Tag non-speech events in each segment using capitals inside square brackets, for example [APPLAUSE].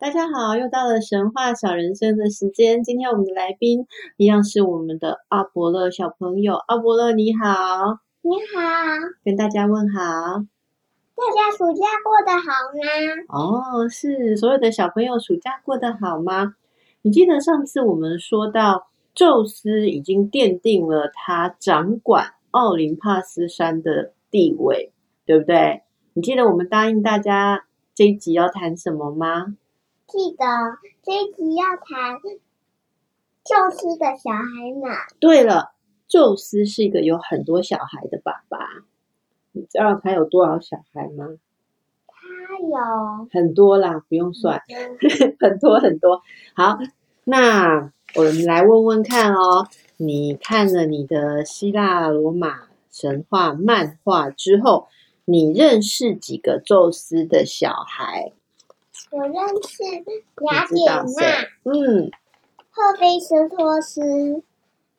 大家好，又到了神话小人生的时间。今天我们的来宾一样是我们的阿伯乐小朋友。阿伯乐你好，你好，跟大家问好。大家暑假过得好吗？哦，是所有的小朋友暑假过得好吗？你记得上次我们说到，宙斯已经奠定了他掌管奥林帕斯山的地位，对不对？你记得我们答应大家这一集要谈什么吗？记得这一集要谈宙斯的小孩嘛？对了，宙斯是一个有很多小孩的爸爸。你知道他有多少小孩吗？他有很多啦，不用算，嗯、[LAUGHS] 很多很多。好，那我们来问问看哦。你看了你的希腊罗马神话漫画之后，你认识几个宙斯的小孩？我认识雅典娜，嗯，赫菲斯托斯、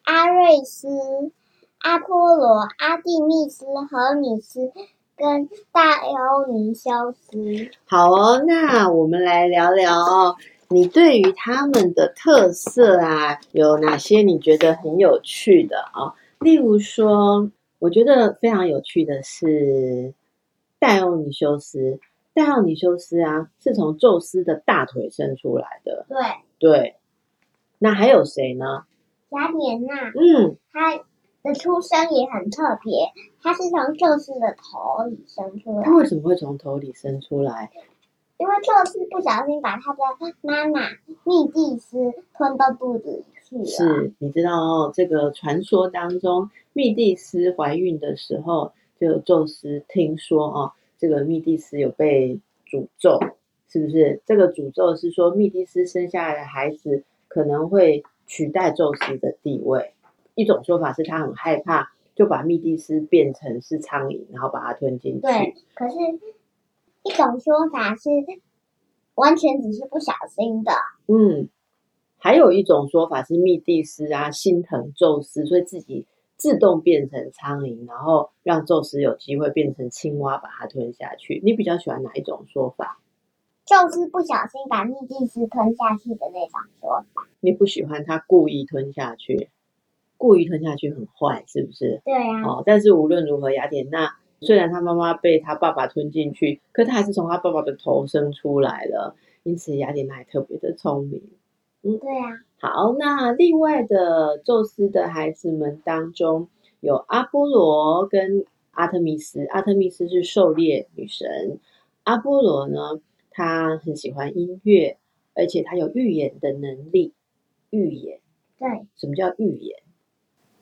阿瑞斯、阿波罗、阿蒂密斯、荷米斯跟戴欧尼修斯。好哦，那我们来聊聊哦，你对于他们的特色啊，有哪些你觉得很有趣的啊、哦？例如说，我觉得非常有趣的是戴欧尼修斯。戴奥尼修斯啊，是从宙斯的大腿生出来的。对对，那还有谁呢？雅典娜。嗯，他的出生也很特别，他是从宙斯的头里生出来。他为什么会从头里生出来？因为宙斯不小心把他的妈妈密蒂斯吞到肚子里去了。是，你知道哦，这个传说当中，密蒂斯怀孕的时候，就宙斯听说哦。这个密蒂斯有被诅咒，是不是？这个诅咒是说密蒂斯生下来的孩子可能会取代宙斯的地位。一种说法是他很害怕，就把密蒂斯变成是苍蝇，然后把它吞进去。对，可是一种说法是完全只是不小心的。嗯，还有一种说法是密蒂斯啊心疼宙斯，所以自己。自动变成苍蝇，然后让宙斯有机会变成青蛙，把它吞下去。你比较喜欢哪一种说法？宙斯不小心把秘境师吞下去的那种说法。你不喜欢他故意吞下去？故意吞下去很坏，是不是？对啊。哦，但是无论如何，雅典娜虽然她妈妈被她爸爸吞进去，可她还是从她爸爸的头生出来了，因此雅典娜也特别的聪明。嗯，对啊。好，那另外的宙斯的孩子们当中，有阿波罗跟阿特密斯。阿特密斯是狩猎女神，阿波罗呢，他很喜欢音乐，而且他有预言的能力。预言，对，什么叫预言？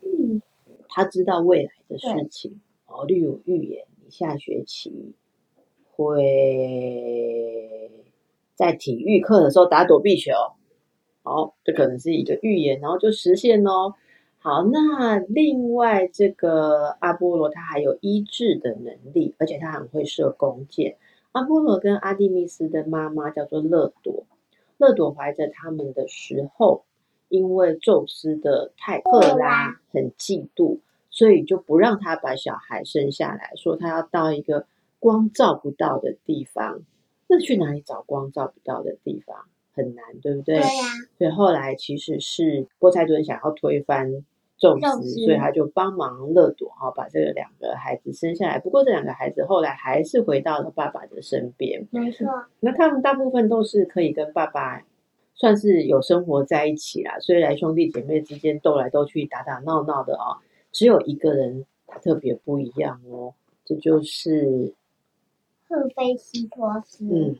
嗯，他知道未来的事情。哦，例如预言，你下学期会在体育课的时候打躲避球。好，这可能是一个预言，然后就实现哦。好，那另外这个阿波罗他还有医治的能力，而且他很会射弓箭。阿波罗跟阿蒂密斯的妈妈叫做勒朵，勒朵怀着他们的时候，因为宙斯的太赫拉很嫉妒，所以就不让他把小孩生下来，说他要到一个光照不到的地方。那去哪里找光照不到的地方？很难，对不对？对呀、啊。所以后来其实是波塞顿想要推翻宙斯，所以他就帮忙勒朵哈，把这个两个孩子生下来。不过这两个孩子后来还是回到了爸爸的身边。没错。那他们大部分都是可以跟爸爸算是有生活在一起啦。虽然兄弟姐妹之间斗来斗去、打打闹闹的哦，只有一个人他特别不一样哦，这就是赫菲斯托斯。嗯，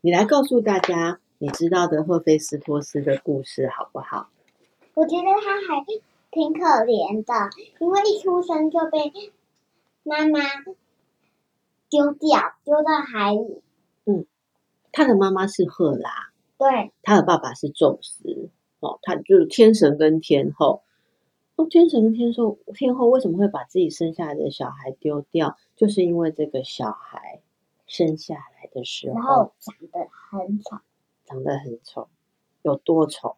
你来告诉大家。你知道的赫菲斯托斯的故事好不好？我觉得他还挺可怜的，因为一出生就被妈妈丢掉，丢到海里。嗯，他的妈妈是赫拉，对，他的爸爸是宙斯。哦，他就是天神跟天后。哦，天神跟天后，天后为什么会把自己生下来的小孩丢掉？就是因为这个小孩生下来的时候，然后长得很丑。长得很丑，有多丑？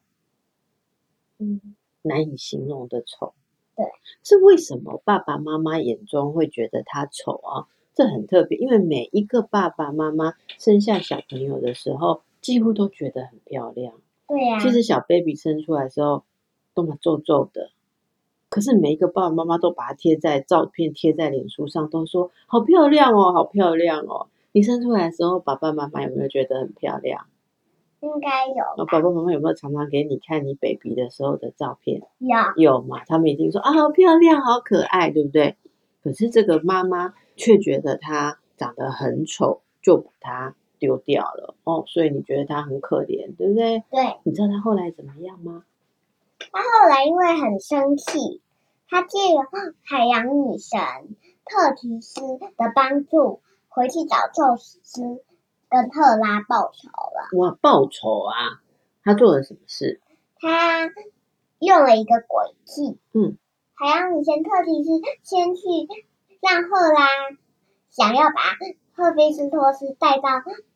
嗯，难以形容的丑。对，是为什么爸爸妈妈眼中会觉得他丑啊？这很特别，因为每一个爸爸妈妈生下小朋友的时候，几乎都觉得很漂亮。对呀、啊。其实小 baby 生出来的时候都蛮皱皱的，可是每一个爸爸妈妈都把它贴在照片贴在脸书上，都说好漂亮哦，好漂亮哦。你生出来的时候，爸爸妈妈有没有觉得很漂亮？应该有。那爸爸妈妈有没有常常给你看你 baby 的时候的照片？有。有嘛？他们一定说啊，好漂亮，好可爱，对不对？可是这个妈妈却觉得他长得很丑，就把他丢掉了哦。所以你觉得他很可怜，对不对？对。你知道他后来怎么样吗？他后来因为很生气，他借了海洋女神特提斯的帮助，回去找宙斯。跟赫拉报仇了。哇，报仇啊！他做了什么事？他用了一个诡计。嗯，海洋女神特提是先去让赫拉想要把赫菲斯托斯带到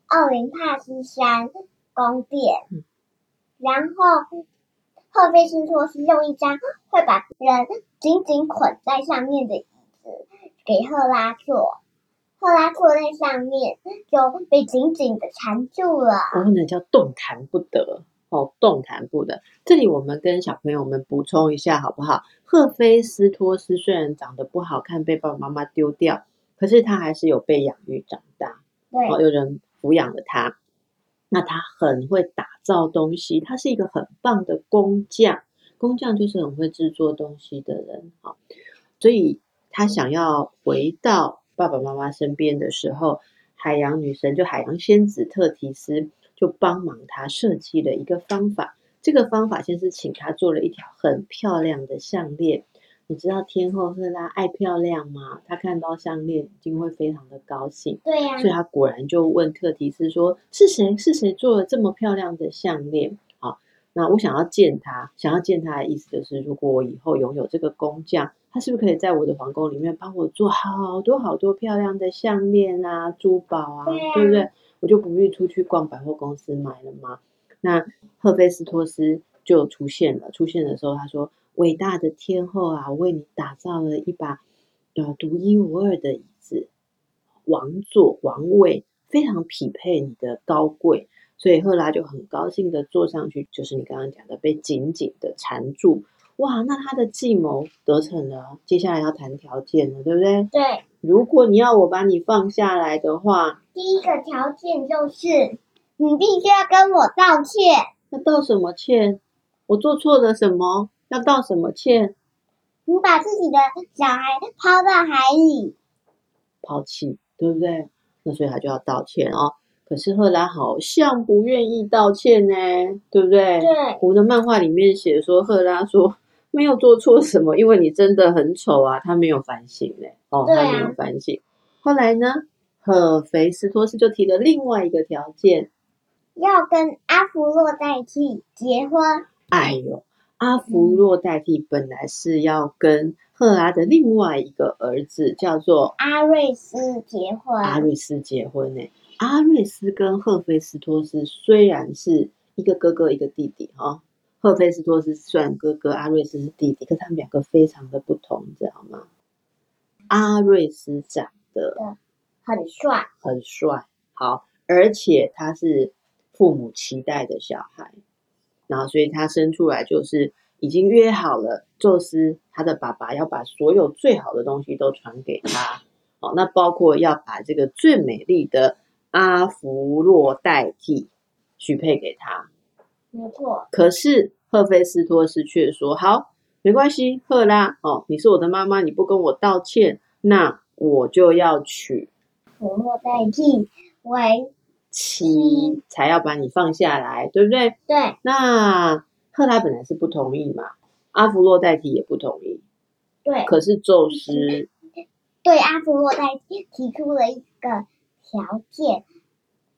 奥林帕斯山宫殿，嗯，然后赫菲斯托斯用一张会把人紧紧捆在上面的椅子给赫拉坐。赫拉坐在上面，就被紧紧的缠住了。然后呢叫动弹不得哦，动弹不得。这里我们跟小朋友们补充一下好不好？赫菲斯托斯虽然长得不好看，被爸爸妈妈丢掉，可是他还是有被养育长大。对，哦，有人抚养了他。那他很会打造东西，他是一个很棒的工匠。工匠就是很会制作东西的人啊，所以他想要回到。爸爸妈妈身边的时候，海洋女神就海洋仙子特提斯就帮忙他设计了一个方法。这个方法先是请他做了一条很漂亮的项链。你知道天后赫拉爱漂亮吗？她看到项链一定会非常的高兴。对呀、啊，所以她果然就问特提斯说：“是谁？是谁做了这么漂亮的项链？”好，那我想要见他，想要见他的意思就是，如果我以后拥有这个工匠。他是不是可以在我的皇宫里面帮我做好多好多漂亮的项链啊、珠宝啊，对啊，对不对？我就不必出去逛百货公司买了吗？那赫菲斯托斯就出现了。出现的时候，他说：“伟大的天后啊，我为你打造了一把呃独一无二的椅子，王座王位非常匹配你的高贵。”所以赫拉就很高兴的坐上去，就是你刚刚讲的被紧紧的缠住。哇，那他的计谋得逞了，接下来要谈条件了，对不对？对。如果你要我把你放下来的话，第一个条件就是你必须要跟我道歉。要道什么歉？我做错了什么？要道什么歉？你把自己的小孩抛到海里，抛弃，对不对？那所以他就要道歉哦。可是赫拉好像不愿意道歉呢，对不对？对。我的漫画里面写说，赫拉说。没有做错什么，因为你真的很丑啊！他没有反省嘞，哦，他没有反省。后来呢，赫菲斯托斯就提了另外一个条件，要跟阿芙洛代替结婚。哎呦，阿芙洛代替本来是要跟赫拉的另外一个儿子叫做阿瑞斯结婚。阿瑞斯结婚呢？阿瑞斯跟赫菲斯托斯虽然是一个哥哥一个弟弟哈。赫菲斯托斯算哥哥，阿瑞斯是弟弟，可是他们两个非常的不同，你知道吗？阿瑞斯长得很帅，很帅，好，而且他是父母期待的小孩，然后所以他生出来就是已经约好了，宙斯他的爸爸要把所有最好的东西都传给他，哦，那包括要把这个最美丽的阿芙洛代替许配给他。没错，可是赫菲斯托斯却说：“好，没关系，赫拉哦，你是我的妈妈，你不跟我道歉，那我就要娶阿芙洛代替为妻，才要把你放下来，对不对？对。那赫拉本来是不同意嘛，阿芙洛代替也不同意。对。可是宙斯 [LAUGHS] 对阿芙洛代替提出了一个条件。”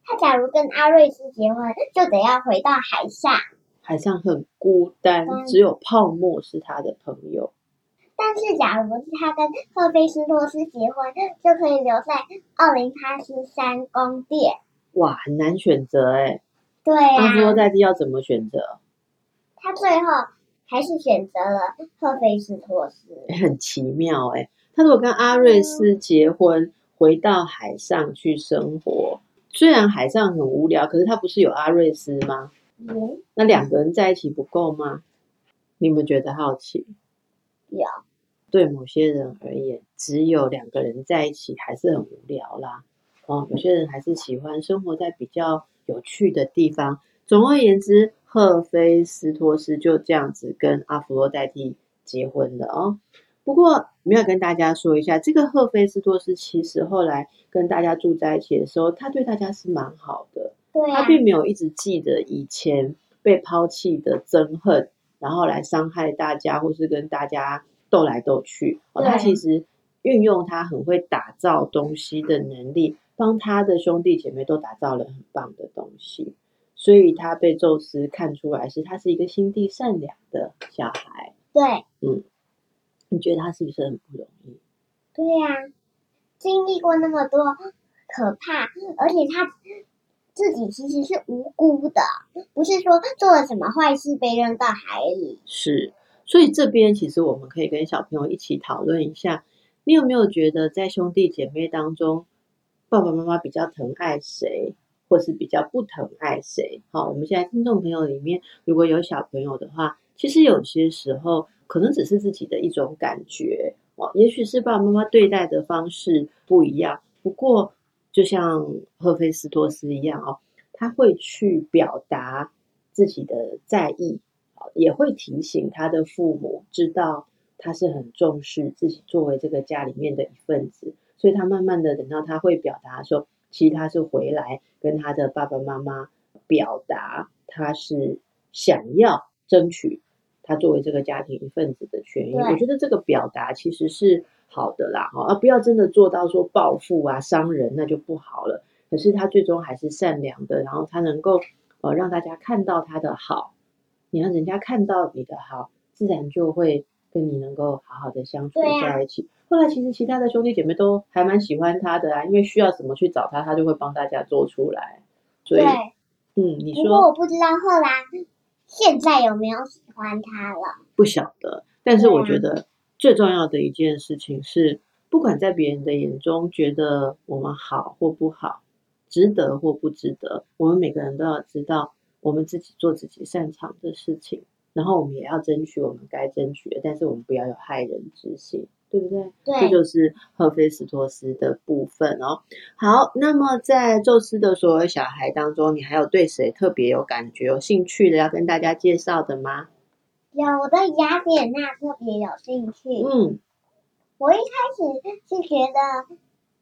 他假如跟阿瑞斯结婚，就得要回到海上。海上很孤单，只有泡沫是他的朋友。但是，假如他跟赫菲斯托斯结婚，就可以留在奥林帕斯山宫殿。哇，很难选择哎。对啊。阿芙洛代替要怎么选择？他最后还是选择了赫菲斯托斯。很奇妙哎，他如果跟阿瑞斯结婚，嗯、回到海上去生活。虽然海上很无聊，可是他不是有阿瑞斯吗？嗯，那两个人在一起不够吗？你们觉得好奇？有。对某些人而言，只有两个人在一起还是很无聊啦。哦，有些人还是喜欢生活在比较有趣的地方。总而言之，赫菲斯托斯就这样子跟阿弗洛代蒂结婚了哦。不过，我们要跟大家说一下，这个赫菲斯托斯其实后来跟大家住在一起的时候，他对大家是蛮好的。对啊。他并没有一直记得以前被抛弃的憎恨，然后来伤害大家，或是跟大家斗来斗去。哦，他其实运用他很会打造东西的能力，帮他的兄弟姐妹都打造了很棒的东西。所以他被宙斯看出来是他是一个心地善良的小孩。对，嗯，你觉得他是不是很不容易？对呀、啊，经历过那么多可怕，而且他自己其实是无辜的，不是说做了什么坏事被扔到海里。是，所以这边其实我们可以跟小朋友一起讨论一下，你有没有觉得在兄弟姐妹当中，爸爸妈妈比较疼爱谁？或是比较不疼爱谁？好，我们现在听众朋友里面，如果有小朋友的话，其实有些时候可能只是自己的一种感觉哦，也许是爸爸妈妈对待的方式不一样。不过，就像赫菲斯托斯一样哦，他会去表达自己的在意，也会提醒他的父母，知道他是很重视自己作为这个家里面的一份子，所以他慢慢的等到他会表达说。其实他是回来跟他的爸爸妈妈表达，他是想要争取他作为这个家庭一份子的权益。我觉得这个表达其实是好的啦，哈，而不要真的做到说暴富啊、伤人，那就不好了。可是他最终还是善良的，然后他能够呃让大家看到他的好，你让人家看到你的好，自然就会跟你能够好好的相处在一起。后来其实其他的兄弟姐妹都还蛮喜欢他的啊，因为需要什么去找他，他就会帮大家做出来。所以，对，嗯，你说，不过我不知道后来现在有没有喜欢他了，不晓得。但是我觉得最重要的一件事情是，不管在别人的眼中觉得我们好或不好，值得或不值得，我们每个人都要知道，我们自己做自己擅长的事情，然后我们也要争取我们该争取的，但是我们不要有害人之心。对不对？对，这就是赫菲斯托斯的部分哦。好，那么在宙斯的所有小孩当中，你还有对谁特别有感觉、有兴趣的要跟大家介绍的吗？有的雅典娜特别有兴趣。嗯，我一开始是觉得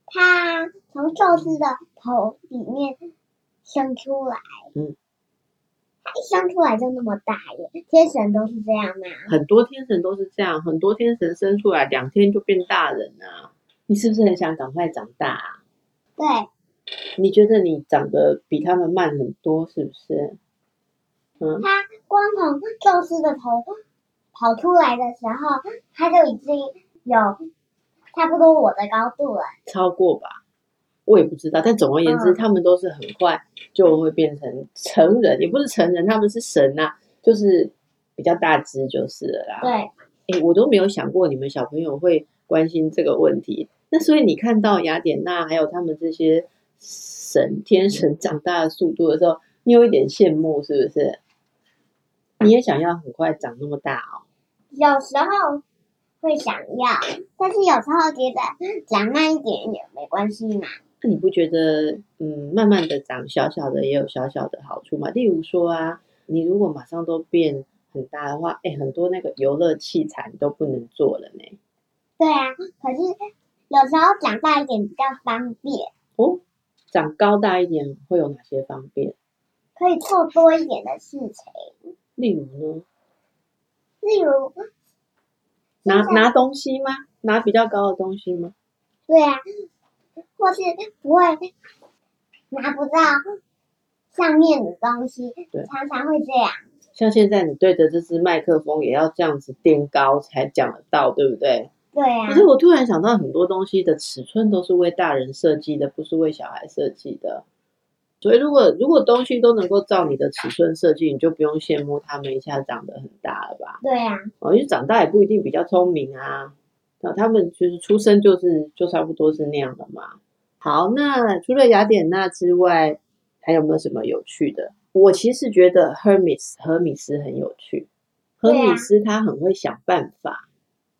他从宙斯的头里面生出来。嗯。一生出来就那么大耶，天神都是这样吗？很多天神都是这样，很多天神生出来两天就变大人啊！你是不是很想赶快长大啊？对。你觉得你长得比他们慢很多，是不是？嗯。他光从宙斯的头跑出来的时候，他就已经有差不多我的高度了。超过吧。我也不知道，但总而言之，嗯、他们都是很快就会变成成人，也不是成人，他们是神呐、啊，就是比较大只就是了啦。对，哎，我都没有想过你们小朋友会关心这个问题。那所以你看到雅典娜还有他们这些神天神长大的速度的时候，你有一点羡慕，是不是？你也想要很快长那么大哦？有时候会想要，但是有时候觉得长慢一点也没关系嘛。那你不觉得，嗯，慢慢的长小小的也有小小的好处吗？例如说啊，你如果马上都变很大的话，哎，很多那个游乐器材都不能做了呢。对啊，可是有时候长大一点比较方便。哦，长高大一点会有哪些方便？可以做多一点的事情。例如呢？例如拿拿东西吗？拿比较高的东西吗？对啊。或是不会拿不到上面的东西，常常会这样。像现在你对着这支麦克风，也要这样子垫高才讲得到，对不对？对啊。可是我突然想到，很多东西的尺寸都是为大人设计的，不是为小孩设计的。所以，如果如果东西都能够照你的尺寸设计，你就不用羡慕他们一下长得很大了吧？对啊。哦，因为长大也不一定比较聪明啊。那他们其实出生就是就差不多是那样的嘛。好，那除了雅典娜之外，还有没有什么有趣的？我其实觉得 Hermes 荷米斯很有趣。荷米斯他很会想办法，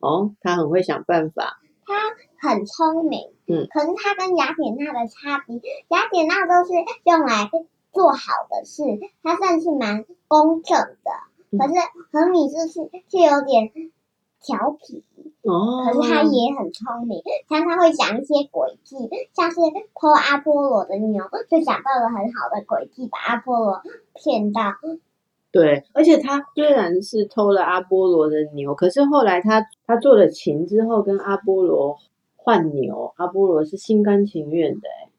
啊、哦，他很会想办法。他很聪明，嗯，可是他跟雅典娜的差别，雅典娜都是用来做好的事，他算是蛮公正的。嗯、可是荷米斯是是有点调皮。哦，可是他也很聪明，常常会讲一些诡计，像是偷阿波罗的牛，就想到了很好的诡计，把阿波罗骗到。对，而且他虽然是偷了阿波罗的牛，可是后来他他做了琴之后，跟阿波罗换牛，阿波罗是心甘情愿的，哎，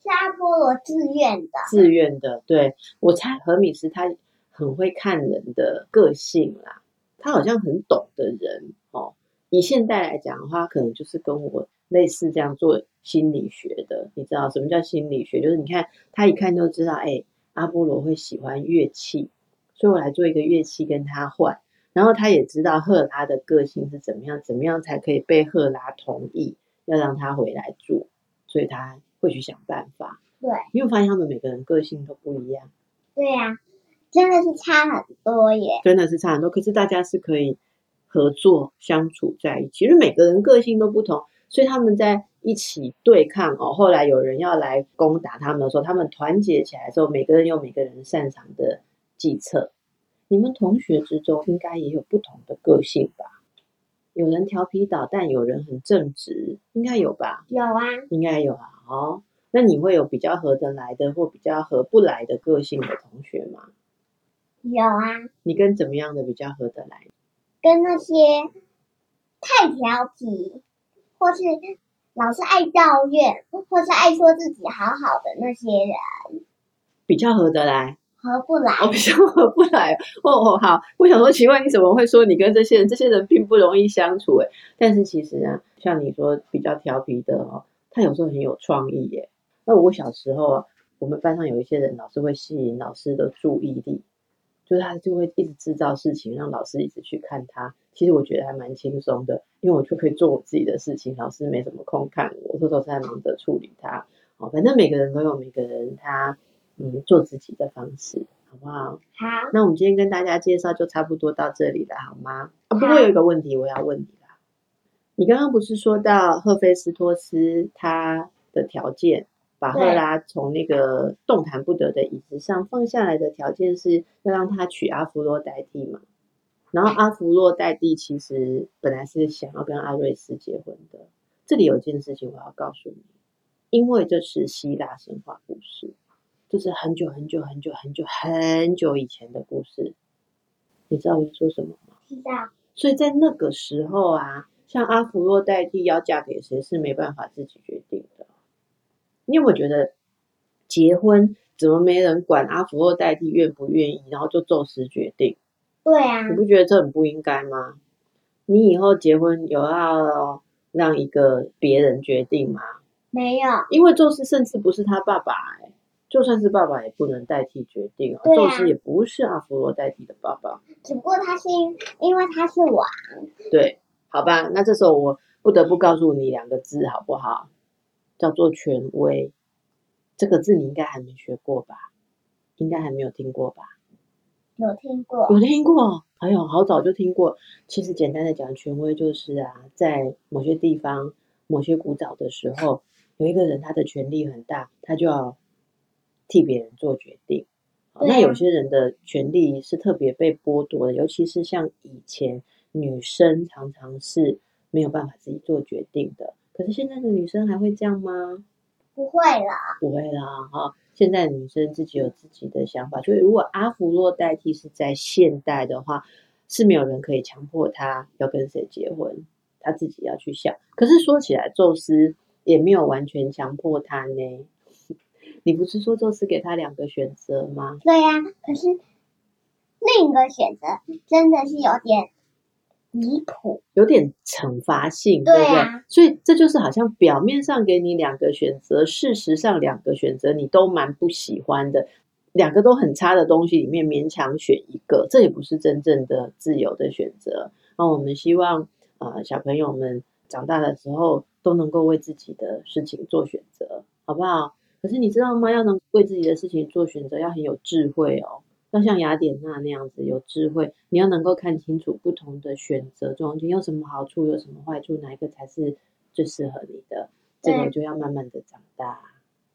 是阿波罗自愿的，自愿的。对，我猜何米斯他很会看人的个性啦，他好像很懂的人哦。以现代来讲的话，可能就是跟我类似这样做心理学的。你知道什么叫心理学？就是你看他一看就知道，哎，阿波罗会喜欢乐器，所以我来做一个乐器跟他换。然后他也知道赫拉的个性是怎么样，怎么样才可以被赫拉同意要让他回来住，所以他会去想办法。对，因为发现他们每个人个性都不一样。对呀，真的是差很多耶。真的是差很多，可是大家是可以。合作相处在一起，其实每个人个性都不同，所以他们在一起对抗哦。后来有人要来攻打他们的时候，他们团结起来之后，每个人有每个人擅长的计策。你们同学之中应该也有不同的个性吧？有人调皮捣蛋，有人很正直，应该有吧？有啊，应该有啊。哦，那你会有比较合得来的，或比较合不来的个性的同学吗？有啊。你跟怎么样的比较合得来？跟那些太调皮，或是老是爱抱怨，或是爱说自己好好的那些人，比较合得来，合不来。我、哦、比较合不来。哦哦，好。我想说，奇怪，你怎么会说你跟这些人？这些人并不容易相处诶。但是其实啊，像你说比较调皮的哦，他有时候很有创意耶。那我小时候啊，我们班上有一些人，老是会吸引老师的注意力。就是他就会一直制造事情，让老师一直去看他。其实我觉得还蛮轻松的，因为我就可以做我自己的事情，老师没什么空看我，我都在忙着处理他。哦，反正每个人都有每个人他嗯做自己的方式，好不好？好。那我们今天跟大家介绍就差不多到这里了，好吗？啊，不过有一个问题我要问你啦，你刚刚不是说到赫菲斯托斯他的条件？把赫拉从那个动弹不得的椅子上放下来的条件是要让他娶阿芙洛代蒂嘛？然后阿芙洛代蒂其实本来是想要跟阿瑞斯结婚的。这里有一件事情我要告诉你，因为这是希腊神话故事，这是很久很久很久很久很久以前的故事。你知道我在说什么吗？知道。所以在那个时候啊，像阿芙洛代蒂要嫁给谁是没办法自己决定的。你有没有觉得结婚怎么没人管阿福洛黛蒂愿不愿意，然后就宙斯决定？对啊，你不觉得这很不应该吗？你以后结婚有要让一个别人决定吗？没有，因为宙斯甚至不是他爸爸哎，就算是爸爸也不能代替决定啊。宙斯也不是阿芙洛代替的爸爸，只不过他是因因为他是王。对，好吧，那这时候我不得不告诉你两个字，好不好？叫做权威，这个字你应该还没学过吧？应该还没有听过吧？有听过，有听过。哎呦，好早就听过。其实简单的讲，权威就是啊，在某些地方、某些古早的时候，有一个人他的权力很大，他就要替别人做决定。那有些人的权利是特别被剥夺的，尤其是像以前女生常常是没有办法自己做决定的。可是现在的女生还会这样吗？不会啦，不会啦，哈！现在的女生自己有自己的想法，所以如果阿芙洛代替是在现代的话，是没有人可以强迫她要跟谁结婚，她自己要去想。可是说起来，宙斯也没有完全强迫她呢。[LAUGHS] 你不是说宙斯给她两个选择吗？对呀，可是另一个选择真的是有点。离谱，有点惩罚性，对，对不对？所以这就是好像表面上给你两个选择，事实上两个选择你都蛮不喜欢的，两个都很差的东西里面勉强选一个，这也不是真正的自由的选择。那我们希望啊、呃，小朋友们长大的时候都能够为自己的事情做选择，好不好？可是你知道吗？要能为自己的事情做选择，要很有智慧哦。要像雅典娜那样子有智慧，你要能够看清楚不同的选择中间有什么好处，有什么坏处，哪一个才是最适合你的。这个就要慢慢的长大，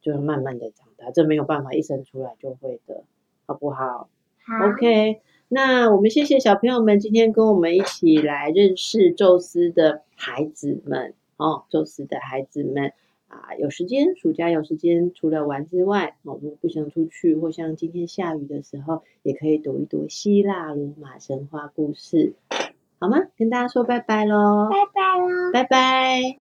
就要慢慢的长大，这没有办法一生出来就会的，好不好？好，OK。那我们谢谢小朋友们今天跟我们一起来认识宙斯的孩子们哦，宙斯的孩子们。啊，有时间，暑假有时间，除了玩之外，哦，如果不想出去，或像今天下雨的时候，也可以读一读希腊罗马神话故事，好吗？跟大家说拜拜喽，拜拜喽，拜拜。